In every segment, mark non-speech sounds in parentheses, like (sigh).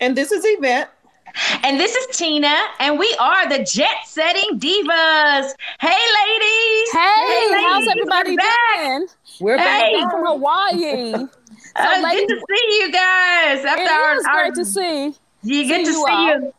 And this is Yvette. And this is Tina, and we are the Jet Setting Divas. Hey, ladies. Hey, hey ladies. how's everybody We're doing? We're hey. back from Hawaii. (laughs) so, uh, ladies, good to see you guys. After it our, is our, great to see. You get to see you.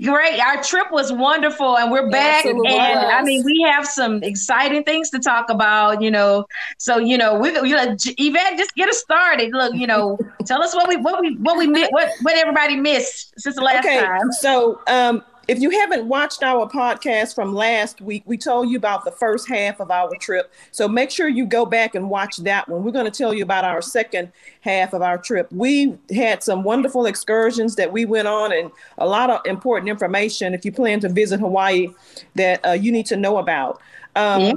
Great. Our trip was wonderful and we're back. and was. I mean, we have some exciting things to talk about, you know. So, you know, we you know, Yvette, just get us started. Look, you know, (laughs) tell us what we what we what we what what everybody missed since the last okay, time. So um if you haven't watched our podcast from last week, we told you about the first half of our trip. So make sure you go back and watch that one. We're going to tell you about our second half of our trip. We had some wonderful excursions that we went on and a lot of important information if you plan to visit Hawaii that uh, you need to know about. Um, yeah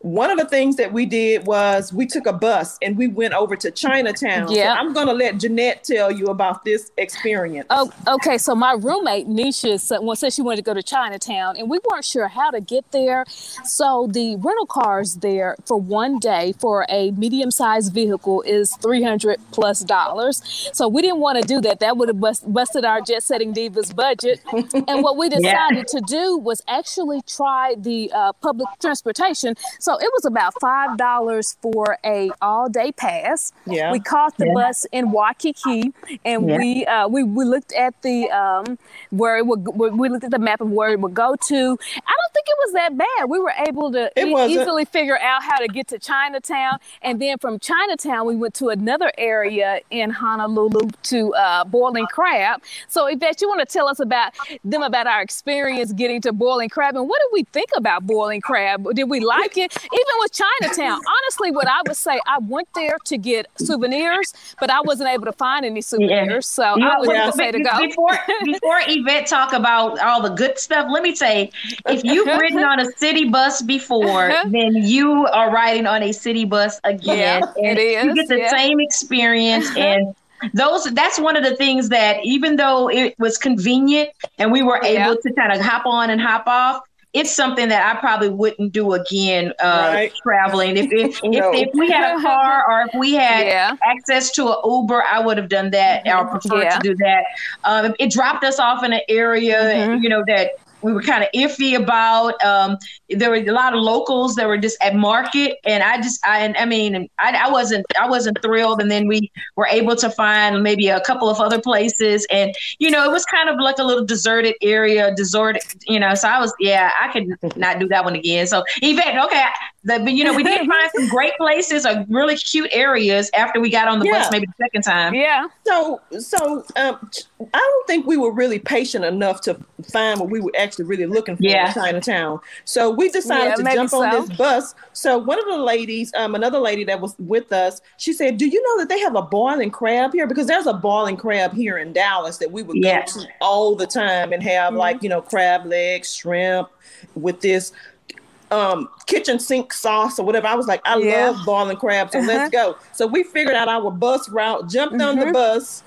one of the things that we did was we took a bus and we went over to Chinatown. Yeah. So I'm going to let Jeanette tell you about this experience. Oh, okay. So my roommate Nisha said she wanted to go to Chinatown and we weren't sure how to get there. So the rental cars there for one day for a medium sized vehicle is 300 plus dollars. So we didn't want to do that. That would have bust, busted our jet setting divas budget. and what we (laughs) decided yeah. to do was actually try the uh, public transportation. So it was about five dollars for a all day pass. Yeah. We caught the yeah. bus in Waikiki, and yeah. we uh, we we looked at the um, where it would we looked at the map of where it would go to. I don't think it was that bad. We were able to e- easily figure out how to get to Chinatown, and then from Chinatown we went to another area in Honolulu to uh, Boiling Crab. So, Yvette, you want to tell us about them about our experience getting to Boiling Crab, and what did we think about Boiling Crab? Did we like it? Even with Chinatown, honestly, what I would say, I went there to get souvenirs, but I wasn't able to find any souvenirs. Yeah. So you I would yeah. say to go. Before, before Yvette talk about all the good stuff, let me say, if you've ridden on a city bus before, (laughs) then you are riding on a city bus again. Yeah, it is. You get the yeah. same experience (laughs) and those that's one of the things that even though it was convenient and we were able yeah. to kind of hop on and hop off it's something that I probably wouldn't do again uh, right. traveling. If (laughs) if, no. if, if, we had a (laughs) car or if we had yeah. access to an Uber, I would have done that or prefer yeah. to do that. Um, it dropped us off in an area, mm-hmm. you know, that we were kind of iffy about. Um, there were a lot of locals that were just at market, and I just, I, I mean, I, I wasn't, I wasn't thrilled. And then we were able to find maybe a couple of other places, and you know, it was kind of like a little deserted area, deserted, you know. So I was, yeah, I could not do that one again. So Yvette, okay, the, but you know, we did (laughs) find some great places or really cute areas after we got on the yeah. bus, maybe the second time. Yeah. So, so um, I don't think we were really patient enough to find what we were actually really looking for yeah. in Chinatown. So we decided yeah, to jump so. on this bus. So one of the ladies, um, another lady that was with us, she said, "Do you know that they have a boiling crab here? Because there's a boiling crab here in Dallas that we would yeah. go to all the time and have mm-hmm. like you know crab legs, shrimp with this." Um kitchen sink sauce or whatever. I was like, I yeah. love boiling crab, so uh-huh. let's go. So we figured out our bus route, jumped mm-hmm. on the mm-hmm. bus,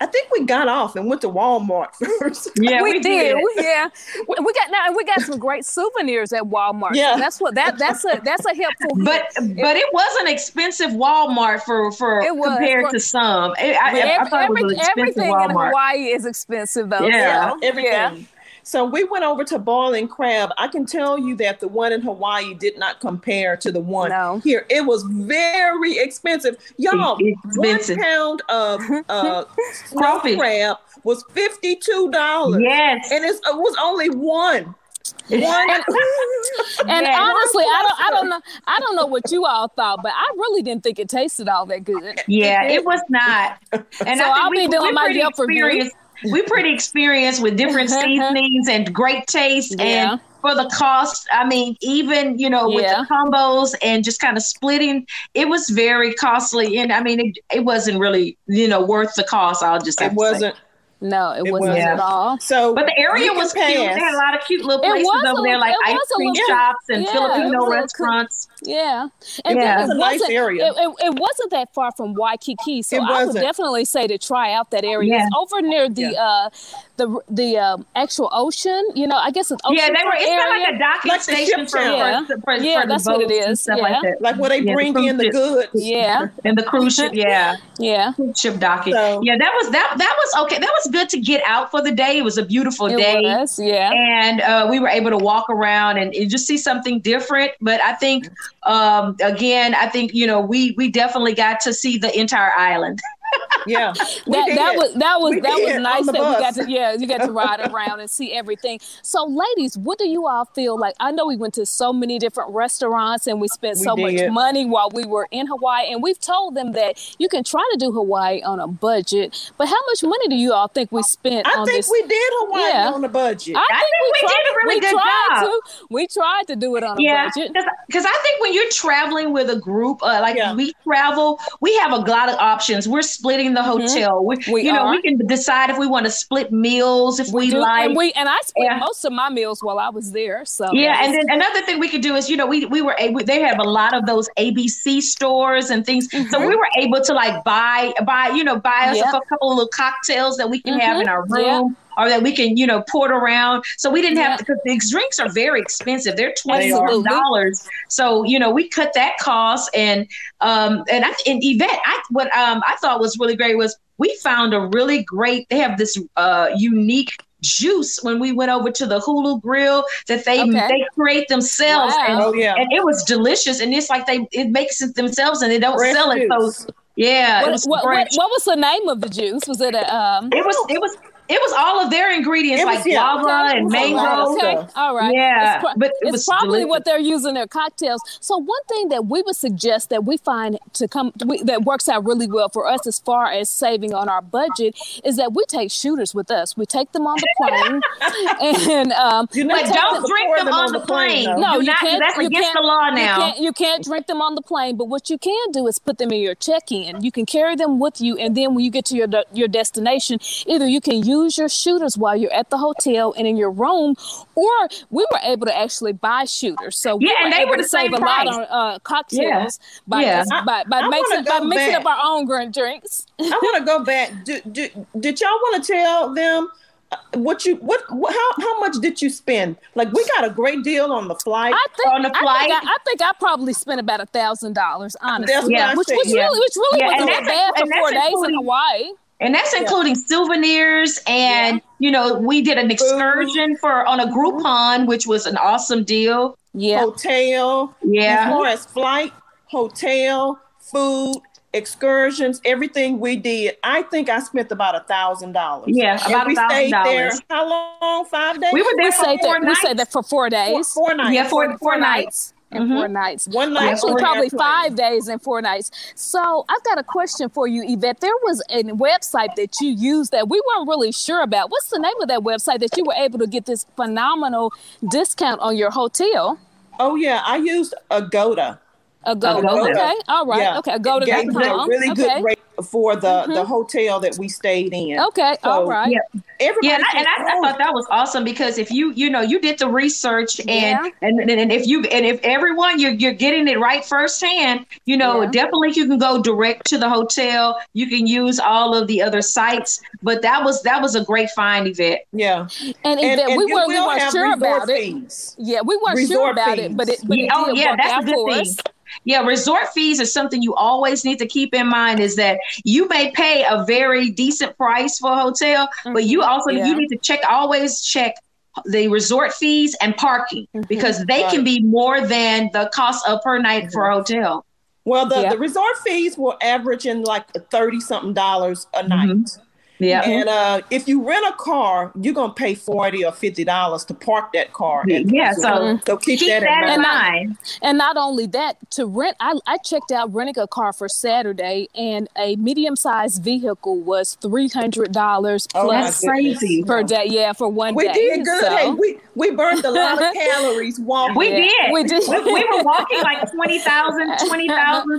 I think we got off and went to Walmart (laughs) first. Yeah, we, we did. did. yeah, we, we got now we got some great souvenirs at Walmart. Yeah, so that's what that that's a that's a helpful. (laughs) But but it was an expensive Walmart for for it was, compared for, to some. It, I, every, I, thought it was an everything Walmart. in Hawaii is expensive though. Yeah, so, everything. Yeah. So we went over to Boiling Crab. I can tell you that the one in Hawaii did not compare to the one no. here. It was very expensive. Y'all, expensive. one pound of uh, (laughs) crab was $52. Yes. And it was only one. One. and, (laughs) and yeah, honestly, I don't, I don't know, I don't know what you all thought, but I really didn't think it tasted all that good. Yeah, it, it was not. (laughs) And so I'll be doing my Yelp review we're pretty experienced with different (laughs) seasonings and great taste. Yeah. And for the cost. I mean, even you know with yeah. the combos and just kind of splitting, it was very costly. And I mean, it, it wasn't really you know worth the cost. I'll just say it wasn't. Say. No, it, it wasn't was. at all. So, but the area was cute. They had a lot of cute little places over there, like ice cream shops and yeah, Filipino restaurants. Yeah, and yeah, it was a nice area. It, it, it, wasn't that far from Waikiki, so I would definitely say to try out that area. Yeah. It's over near the yeah. uh, the the um, actual ocean. You know, I guess it's yeah. They were. It's kind like a docking like station for, yeah. for, for, yeah, for that's what it is. Yeah. Like, like, where they bring the in the goods. Yeah, and the cruise ship. Yeah, (laughs) yeah, cruise ship docking. So, yeah, that was that. That was okay. That was good to get out for the day. It was a beautiful it day. Was, yeah, and uh, we were able to walk around and, and, just see something different. But I think, um, again, I think you know we we definitely got to see the entire island. (laughs) yeah, (laughs) that that was that was we that was nice that bus. we got to yeah you got to (laughs) ride around and see everything. So, ladies, what do you all feel like? I know we went to so many different restaurants and we spent we so did. much money while we were in Hawaii, and we've told them that you can try to do Hawaii on a budget. But how much money do you all think we spent? I on think this? we did Hawaii yeah. on a budget. I, I think, we, we tried, did a really we good tried job. To, we tried to do it on yeah, a budget because I think when you're traveling with a group, uh, like yeah. we travel, we have a lot of options. We're splitting the mm-hmm. hotel. Mm-hmm. We, we, you know, we can decide if we want to split meals if we, we like. And we and I split yeah. most of my meals while I was there. So yeah, and then another thing we could do is, you know, we we were able. They have a lot of those ABC stores and things, mm-hmm. so we were able to like buy buy you know buy us yep. a couple of little cocktails that we can mm-hmm. have in our room. Yep or that we can, you know, port around. So we didn't have because these drinks are very expensive. They're twenty dollars. So you know, we cut that cost, and um, and I and Yvette, I what um I thought was really great was we found a really great. They have this uh unique juice when we went over to the Hula Grill that they okay. they create themselves. Wow. And, oh, yeah. and it was delicious. And it's like they it makes it themselves and they don't Fresh sell it. Juice. So yeah, what, it was what, what, what, was the name of the juice? Was it a um It was it was it was all of their ingredients was, like yeah, guava and mango. Okay, all right. Yeah, it's, but it it's probably delicious. what they're using their cocktails. So one thing that we would suggest that we find to come we, that works out really well for us as far as saving on our budget is that we take shooters with us. We take them on the plane, (laughs) and um, you know, but don't them, drink them, them on, on, the plane. plane no, you not, can't. That's you against can't, the law now. You can't, you can't drink them on the plane. But what you can do is put them in your check-in. You can carry them with you, and then when you get to your your destination, either you can use your shooters while you're at the hotel and in your room, or we were able to actually buy shooters. So we yeah, were and they able were to save same a lot on uh, cocktails yeah. by yeah. by, by, I, mixing, I by mixing back. up our own drinks. I want to go back. Do, do, did y'all want to tell them? Uh, what you what, what, how how much did you spend? Like we got a great deal on the flight. I think on the flight. I think I, I, think I probably spent about a thousand dollars, honestly. Yeah, which, which yeah. really which really yeah, wasn't bad for four days in Hawaii. And that's including yeah. souvenirs and, yeah. you know, we did an excursion for on a Groupon, mm-hmm. which was an awesome deal. Yeah. Hotel. Yeah. As far as flight, hotel, food, excursions, everything we did, I think I spent about a thousand dollars. Yeah, about a thousand dollars. How long? Five days. We were there we for stayed four there. We stayed there for four days. Four, four nights. Yeah, four, four, four nights. nights and mm-hmm. four nights. One night. Actually, probably five days and four nights. So I've got a question for you, Yvette. There was a website that you used that we weren't really sure about. What's the name of that website that you were able to get this phenomenal discount on your hotel? Oh yeah, I used Agoda. Agoda. Agoda. Okay. All right. Yeah. Okay. Agoda. Gave me a really okay. good rate for the mm-hmm. the hotel that we stayed in. Okay. So, all right. Yeah. Everybody yeah, and, I, and I, I, thought that was awesome because if you you know you did the research and yeah. and, and, and if you and if everyone you're you're getting it right firsthand, you know yeah. definitely you can go direct to the hotel. You can use all of the other sites, but that was that was a great find, Yvette. Yeah, and, and, and we weren't we weren't sure about fees. it. Yeah, we weren't resort sure about fees. it, but it but yeah, it oh yeah, that's a good thing. Us. Yeah, resort fees is something you always need to keep in mind is that you may pay a very decent price for a hotel, mm-hmm. but you also yeah. you need to check always check the resort fees and parking mm-hmm. because they right. can be more than the cost of per night mm-hmm. for a hotel. Well, the, the resort fees will average in like thirty something dollars a night. Yeah. And uh, if you rent a car, you're gonna pay forty or fifty dollars to park that car. Yeah. So, so keep, keep that, that, in mind. mind. And not only that, to rent, I, I checked out renting a car for Saturday, and a medium-sized vehicle was three hundred dollars oh, plus crazy per day. Yeah, for one we day. We did good. So. Hey, we we burned a lot of (laughs) calories walking. We did. We did. we, we were walking like 20,000 20,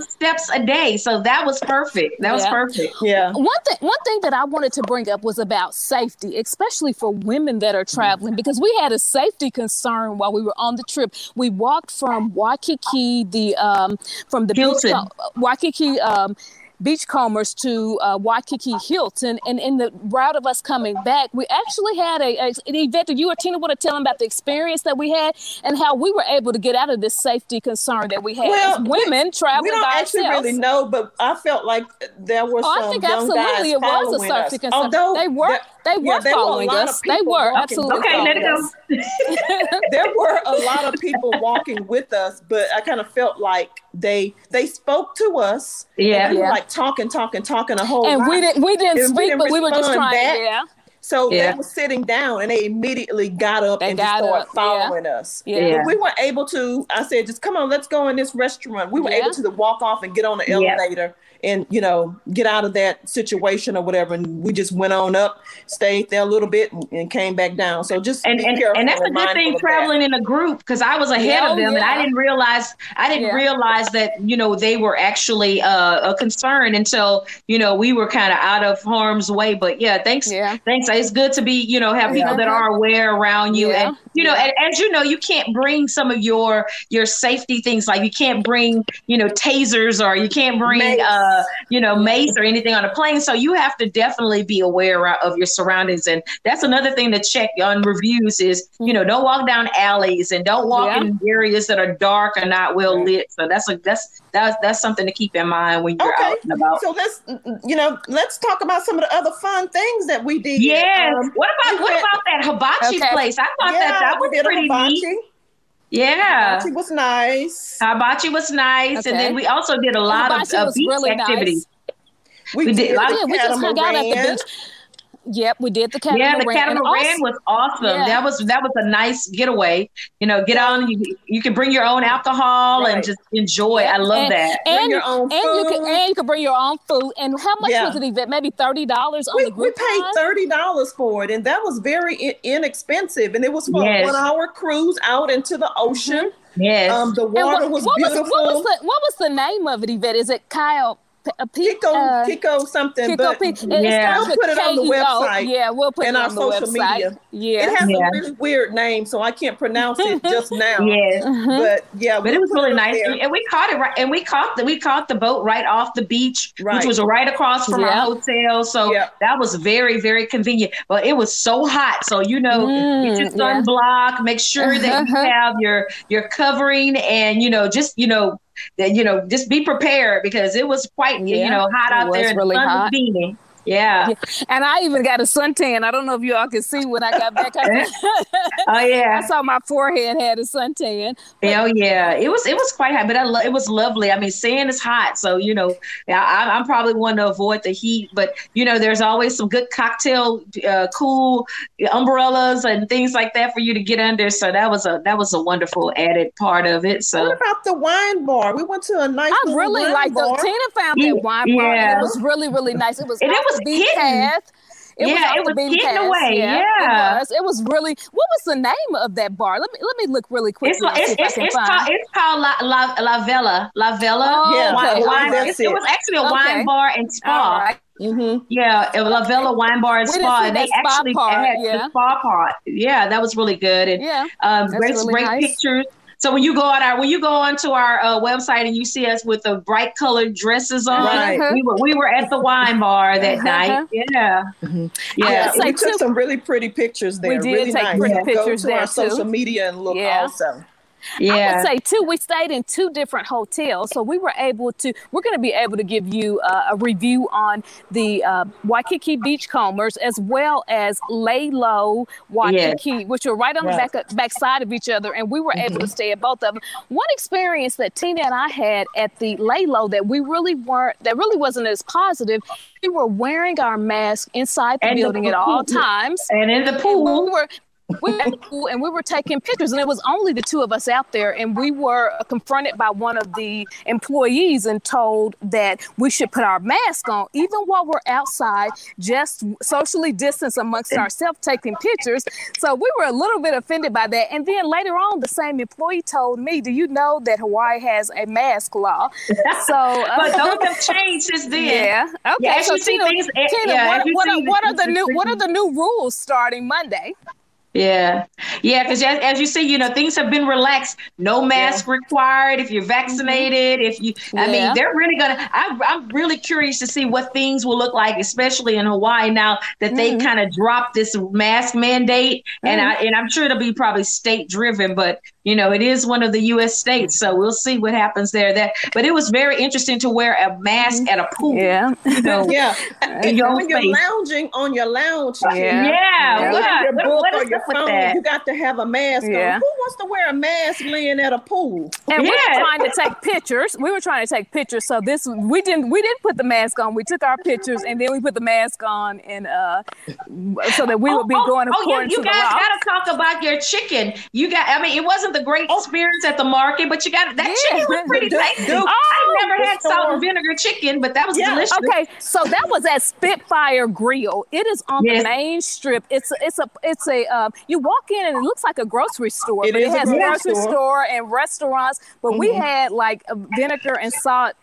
(laughs) steps a day. So that was perfect. That yeah. was perfect. Yeah. One thing one thing that I wanted to bring up was about safety, especially for women that are traveling, because we had a safety concern while we were on the trip. We walked from Waikiki, the um, from the Hilton. Beach, Waikiki um, beachcombers to uh, Waikiki Hilton. And in the route of us coming back, we actually had a, a an event that you or Tina want to tell them about the experience that we had and how we were able to get out of this safety concern that we had well, as women we, traveling we don't by actually ourselves. really know, but I felt like there were oh, some I think young absolutely it was a safety us. concern. Although they were they were yeah, following were us. They were walking. absolutely. Okay, let it go. (laughs) there were a (laughs) lot of people walking with us, but I kind of felt like they they spoke to us. Yeah, yeah. like talking, talking, talking a whole. And lot. we didn't we didn't and speak, we didn't but we were just trying. Back. Yeah. So yeah. they were sitting down and they immediately got up they and got just started up. following yeah. us. Yeah. But we were able to, I said, just come on, let's go in this restaurant. We were yeah. able to walk off and get on the elevator and you know get out of that situation or whatever and we just went on up stayed there a little bit and, and came back down so just and, and, and that's a good thing traveling that. in a group because i was ahead yeah, of them yeah. and i didn't realize i didn't yeah. realize that you know they were actually uh, a concern until you know we were kind of out of harm's way but yeah thanks yeah. thanks it's good to be you know have people that are aware around you and you know and, as you know you can't bring some of your your safety things like you can't bring you know tasers or you can't bring uh uh, you know, mace or anything on a plane. So you have to definitely be aware of your surroundings. And that's another thing to check on reviews is, you know, don't walk down alleys and don't walk yeah. in areas that are dark and not well lit. So that's a that's that's that's something to keep in mind when you're okay. out and about. So let's you know, let's talk about some of the other fun things that we did. Yeah. Um, what about what about that hibachi okay. place? I thought yeah, that that was pretty neat. Yeah, hibachi was nice. Hibachi was nice, okay. and then we also did a lot hibachi of uh, beach really activities. Nice. We, we, did. did. Yeah, we just hung out at the beach. Yep, we did the catamaran. Yeah, the catamaran also, was awesome. Yeah. That was that was a nice getaway. You know, get on. You you can bring your own alcohol right. and just enjoy. I love and, that. And, bring your own and food. you can and you can bring your own food. And how much yeah. was it? Yvette? Maybe thirty dollars on we, the group. We paid thirty dollars for it, and that was very I- inexpensive. And it was for yes. a one-hour cruise out into the ocean. Mm-hmm. Yes. Um, the water what, was beautiful. Was, what, was the, what was the name of it, Yvette? Is it Kyle? A Pico, uh, Pico something, Pico, but Pico. yeah, we'll put it on the website. Yeah, we'll put it on, our social website. media. Yeah, it has yeah. a really weird name, so I can't pronounce it (laughs) just now. yeah, but yeah, but we'll it was really it nice, there. and we caught it right, and we caught the we caught the boat right off the beach, right. which was right across from our hotel. So that was very very convenient. But it was so hot, so you know, mm, get your sunblock. Yeah. Make sure that you have your your covering, and you know, just you know that you know just be prepared because it was quite yeah, you know hot out there really hot. was beaming. Yeah. yeah. (laughs) And I even got a suntan. I don't know if you all can see when I got back. (laughs) oh yeah. I saw my forehead had a suntan. But, oh yeah. It was it was quite hot, but I lo- it was lovely. I mean, sand is hot, so you know, I, am probably one to avoid the heat, but you know, there's always some good cocktail, uh, cool umbrellas and things like that for you to get under. So that was a that was a wonderful added part of it. So what about the wine bar? We went to a nice. I really liked the Tina found that wine bar. Yeah. It was really really nice. It was. And it was was hidden. Path. It yeah, was it was hidden path. away. Yeah, yeah. It, was. it was really. What was the name of that bar? Let me let me look really quick. It's, it's, it's, it's called it's called La La, La Vela La Vela. Oh, yeah, wine, okay. wine, it. it. was actually a okay. wine bar and spa. Mm-hmm. Yeah, it was La Vela Wine Bar and Spa. And they actually part, had yeah. the spa part. Yeah, that was really good. And yeah, um, great, really great nice. pictures. So when you go on our when you go onto our uh, website and you see us with the bright colored dresses on, right. we were we were at the wine bar that uh-huh. night. Yeah, mm-hmm. yeah. We took some really pretty pictures there. We did really take nice. pretty yeah. pictures go to there our too. social media and look yeah. also. Yeah. I would say too. We stayed in two different hotels, so we were able to. We're going to be able to give you uh, a review on the uh, Waikiki Beachcombers as well as Laylow Waikiki, yes. which were right on right. the back back side of each other, and we were mm-hmm. able to stay at both of them. One experience that Tina and I had at the Laylow that we really weren't that really wasn't as positive. We were wearing our mask inside the and building the at all times, and in the pool. We were we were pool and we were taking pictures, and it was only the two of us out there. And we were confronted by one of the employees and told that we should put our mask on, even while we're outside, just socially distance amongst ourselves, taking pictures. So we were a little bit offended by that. And then later on, the same employee told me, "Do you know that Hawaii has a mask law?" (laughs) So, uh, but those have changed since (laughs) then. Yeah. Okay. Yeah, so Tina, things, Tina, yeah, what, what, are, what are the new what are the new rules starting Monday? Yeah, yeah, because as, as, you see, you know, things have been relaxed. No mask yeah. required if you're mm-hmm. vaccinated. If you, I mean, they're really gonna. I, am really curious to see what things will look like, especially in Hawaii now that mm-hmm. they kind of dropped this mask mandate, mm-hmm. and I and I'm sure it'll be probably state driven, but you know, it is one of the U.S. states, so we'll see what happens there. That, but it was very interesting to wear a mask at a pool. Yeah, you know, (laughs) yeah. (laughs) And when you're lounging on your lounge, yeah, yeah. yeah. What, what, what is your phone, you got to have a mask yeah. on. Who wants to wear a mask laying at a pool? And yeah. we were trying to take pictures. We were trying to take pictures. So this we didn't we didn't put the mask on. We took our pictures and then we put the mask on and uh so that we would be oh, going oh, according oh, you, you guys got to talk about your chicken. You got. I mean, it wasn't the great oh. experience at the market, but you got that yeah. chicken was pretty (laughs) tasty. Oh, I never had salt and vinegar chicken, but that was yeah. delicious. Okay, so that was at Spitfire Grill. It is on yes. the main strip. It's a, it's a it's a uh, you walk in and it looks like a grocery store, it but it has a grocery store. store. and restaurants. But mm-hmm. we had like vinegar and salt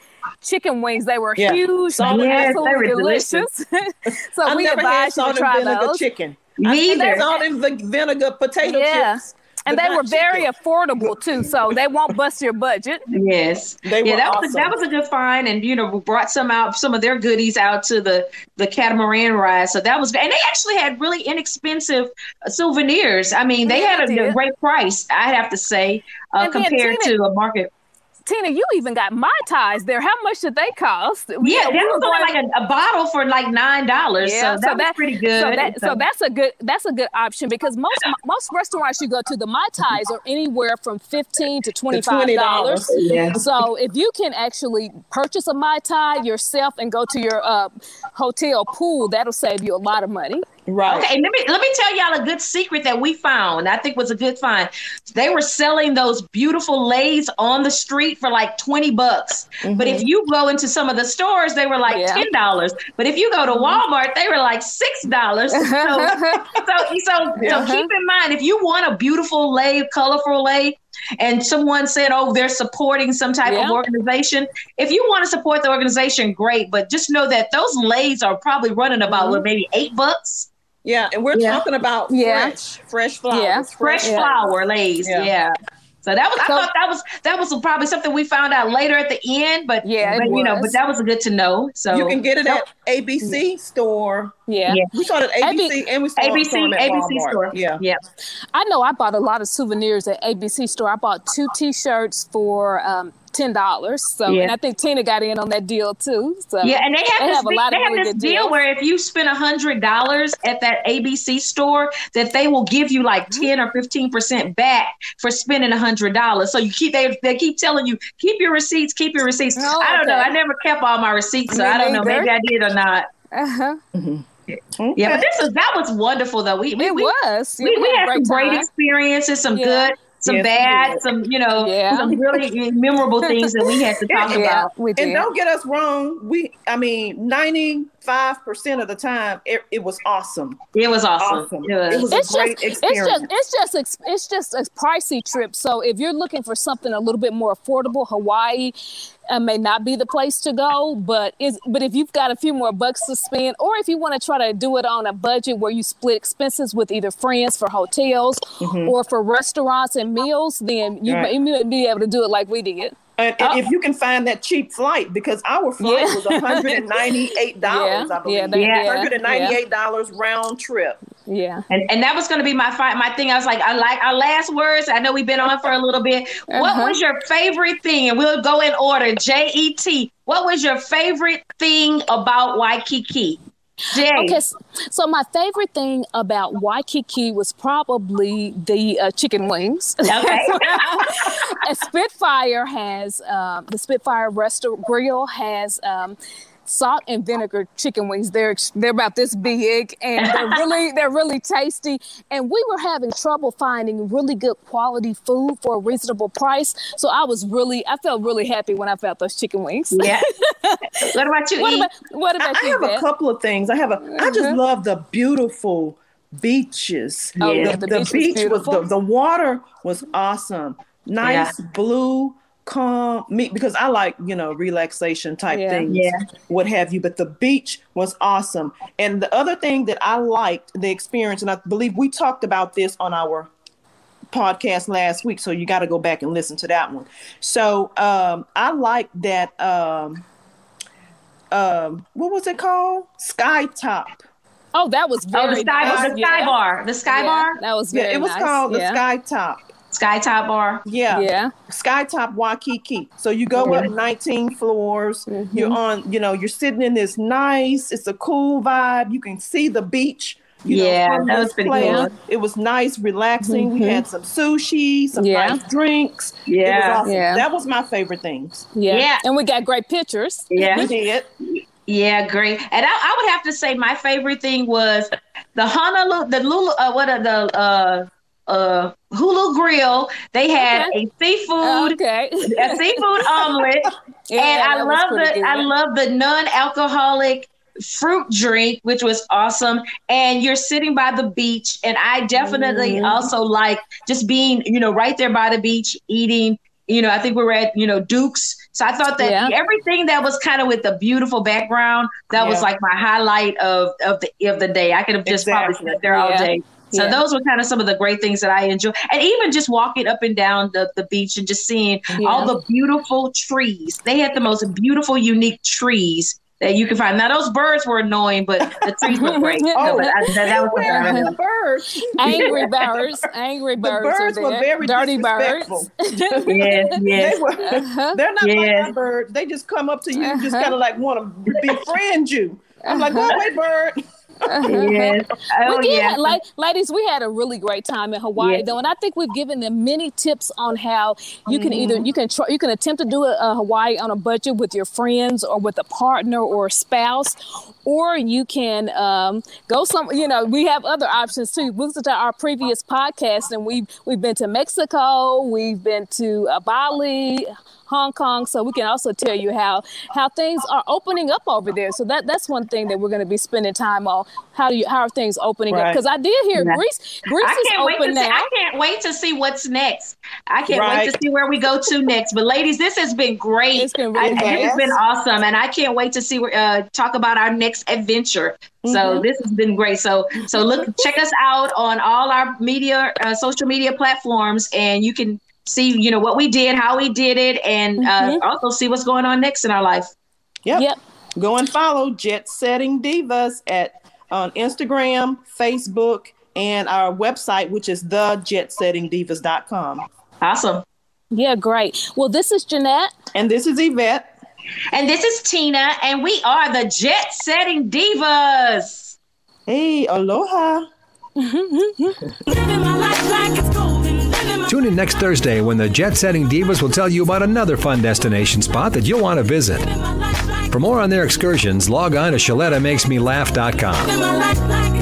chicken wings. They were yeah. huge, salt yes, absolutely delicious. (laughs) so I we advise you to try those. Chicken. Neither. Salt and vinegar potato yeah. chips and they were very affordable too, so they won't bust your budget. Yes, they yeah, that awesome. was a, that was a good find, and you know, we brought some out, some of their goodies out to the the catamaran ride, so that was, and they actually had really inexpensive uh, souvenirs. I mean, they yeah, had a, a, great price, I'd have to say, uh, compared to a market. Tina, you even got mai tais there. How much did they cost? Yeah, yeah that was going, like a, a, bottle for like nine dollars. Yeah, so, that so was pretty good. So, that, so, so, that's a good that's a good option because most most restaurants you go to, the mai tais are anywhere from fifteen to twenty five dollars. Yeah. So if you can actually purchase a mai tai yourself and go to your uh, hotel pool, that'll save you a lot of money. Right. Okay, let me let me tell y'all a good secret that we found. I think was a good find. They were selling those beautiful leis on the street for like 20 bucks. Mm-hmm. But if mm-hmm. you go into some of the stores, they were like yeah. $10. But if you go to mm-hmm. Walmart, they were like $6. (laughs) So so so, so, uh-huh. keep in mind if you want a beautiful lei, colorful lei, and someone said, "Oh, they're supporting some type yeah. of organization." If you want to support the organization, great, but just know that those leis are probably running about mm-hmm. what, maybe eight bucks. Yeah, and we're yeah. talking about yeah. fresh, fresh flowers, yeah. fresh, fresh flower leis. Yeah. yeah. So that was so, I thought that was that was probably something we found out later at the end, but yeah, but, you know, but that was good to know. So you can get it at ABC store. Yeah. yeah. we saw it at ABC AB, and we saw ABC it at ABC Walmart. store. Yeah, yeah. I know I bought a lot of souvenirs at ABC store. I bought two T-shirts for um, ten dollars. So, yeah. and I think Tina got in on that deal too. So, yeah, and they have, they this, have a lot they of have this deal deals. where if you spend a hundred dollars at that ABC store, that they will give you like mm-hmm. ten or fifteen percent back for spending a hundred dollars. So you keep they they keep telling you keep your receipts, keep your receipts. Oh, I don't okay. know. I never kept all my receipts, so Me I don't either. know. Maybe I did or not. Uh huh. Mm-hmm. Okay. Yeah, but this was that was wonderful though. We, we it was. We, we, we had, some great experiences, some yeah. good some yes, bad, some you know, yeah. some really memorable things that we had to (laughs) talk yeah, about. And don't get us wrong, we I mean ninety five percent of the time it, it, was awesome. It was awesome. awesome. It was, it was it's a great just, experience. It's just it's just it's just a pricey trip. So if you're looking for something a little bit more affordable, Hawaii uh, may not be the place to go. But is but if you've got a few more bucks to spend, or if you want to try to do it on a budget where you split expenses with either friends for hotels mm-hmm. or for restaurants and meals, then you, right. may, you may be able to do it like we did. And, and oh. if you can find that cheap flight, because our flight (laughs) yeah. was $198, yeah. I believe. Yeah, $198 yeah. round trip. Yeah. And and that was gonna be my fi- my thing. I was like, I like our last words. I know we've been on for a little bit. Uh-huh. What was your favorite thing? And we'll go in order. J E T. What was your favorite thing about Waikiki? Jay. Okay, so my favorite thing about Waikiki was probably the uh, chicken wings. Okay. (laughs) Spitfire has um, the Spitfire Restaurant Grill has um, salt and vinegar chicken wings. They're they're about this big and they're (laughs) really they're really tasty. And we were having trouble finding really good quality food for a reasonable price. So I was really I felt really happy when I found those chicken wings. Yeah. (laughs) what about you? What about, what about I, you? I have Beth? a couple of things. I have a. Mm-hmm. I just mm-hmm. love the beautiful beaches. Oh, yeah. The, the, the beach, was, was the, the water was awesome. Nice yeah. blue calm me because I like, you know, relaxation type yeah. things, yeah. what have you. But the beach was awesome. And the other thing that I liked the experience, and I believe we talked about this on our podcast last week, so you got to go back and listen to that one. So um, I like that. Um, um, what was it called? Sky Top. Oh, that was very oh the sky, nice. the sky yeah. bar, the sky yeah, bar. That was very yeah. It was nice. called yeah. the Sky Top. Skytop Bar. Yeah. Yeah. Skytop Waikiki. So you go up 19 floors. Mm-hmm. You're on, you know, you're sitting in this nice, it's a cool vibe. You can see the beach. You yeah, know, that was pretty cool. It was nice, relaxing. Mm-hmm. We had some sushi, some yeah. nice drinks. Yeah. Awesome. yeah. That was my favorite things. Yeah. yeah. And we got great pictures. Yeah. We did. Yeah, great. And I, I, would have to say my favorite thing was the Honolulu, the Lulu, uh, what are the uh, uh Hula Grill. They had okay. a seafood, okay. a seafood (laughs) omelet, yeah, and I love the good. I love the non-alcoholic fruit drink, which was awesome. And you're sitting by the beach, and I definitely mm. also like just being, you know, right there by the beach, eating. You know, I think we were at, you know, Duke's. So I thought that yeah. everything that was kind of with the beautiful background, that yeah. was like my highlight of of the of the day. I could have just exactly. probably sat there all day so yeah. those were kind of some of the great things that I enjoy. And even just walking up and down the, the beach and just seeing yeah. all the beautiful trees. They had the most beautiful, unique trees that you can find. Now those birds were annoying, but the trees were great. (laughs) oh, but I, that, that was Where birds? Angry birds. Angry birds. The birds were very dirty birds. (laughs) yes, yes. They were, uh-huh. They're not yes. like birds. They just come up to you, uh-huh. just kind of like want to befriend you. I'm like, go away, bird yes. (laughs) Oh, we did, yeah. like, ladies, we had a really great time in Hawaii yes. though, and I think we've given them many tips on how you can mm-hmm. either you can try you can attempt to do a, a, Hawaii on a budget with your friends or with a partner or a spouse, or you can um, go some. You know, we have other options too. Listen to our previous podcast, and we've we've been to Mexico, we've been to uh, Bali. Hong Kong, so we can also tell you how how things are opening up over there. So that that's one thing that we're going to be spending time on. How do you how are things opening right. up? Because I did hear yeah. Greece Greece is open now. See, I can't wait to see what's next. I can't right. wait to see where we go to next. But ladies, this has been great. It's been really I, It's been awesome, and I can't wait to see uh, talk about our next adventure. Mm-hmm. So this has been great. So so look, check us out on all our media, uh, social media platforms, and you can see, you know, what we did, how we did it, and uh, mm-hmm. uh, also see what's going on next in our life. Yep. Yep. Go and follow Jet Setting Divas at on Instagram, Facebook, and our website, which is thejetsettingdivas.com. Awesome. Yeah, great. Well, this is Jeanette. And this is Yvette. And this is Tina, and we are the Jet Setting Divas. Hey, aloha. (laughs) Tune in next Thursday when the Jet Setting Divas will tell you about another fun destination spot that you'll want to visit. For more on their excursions, log on to ShalettaMakesMeLaugh.com.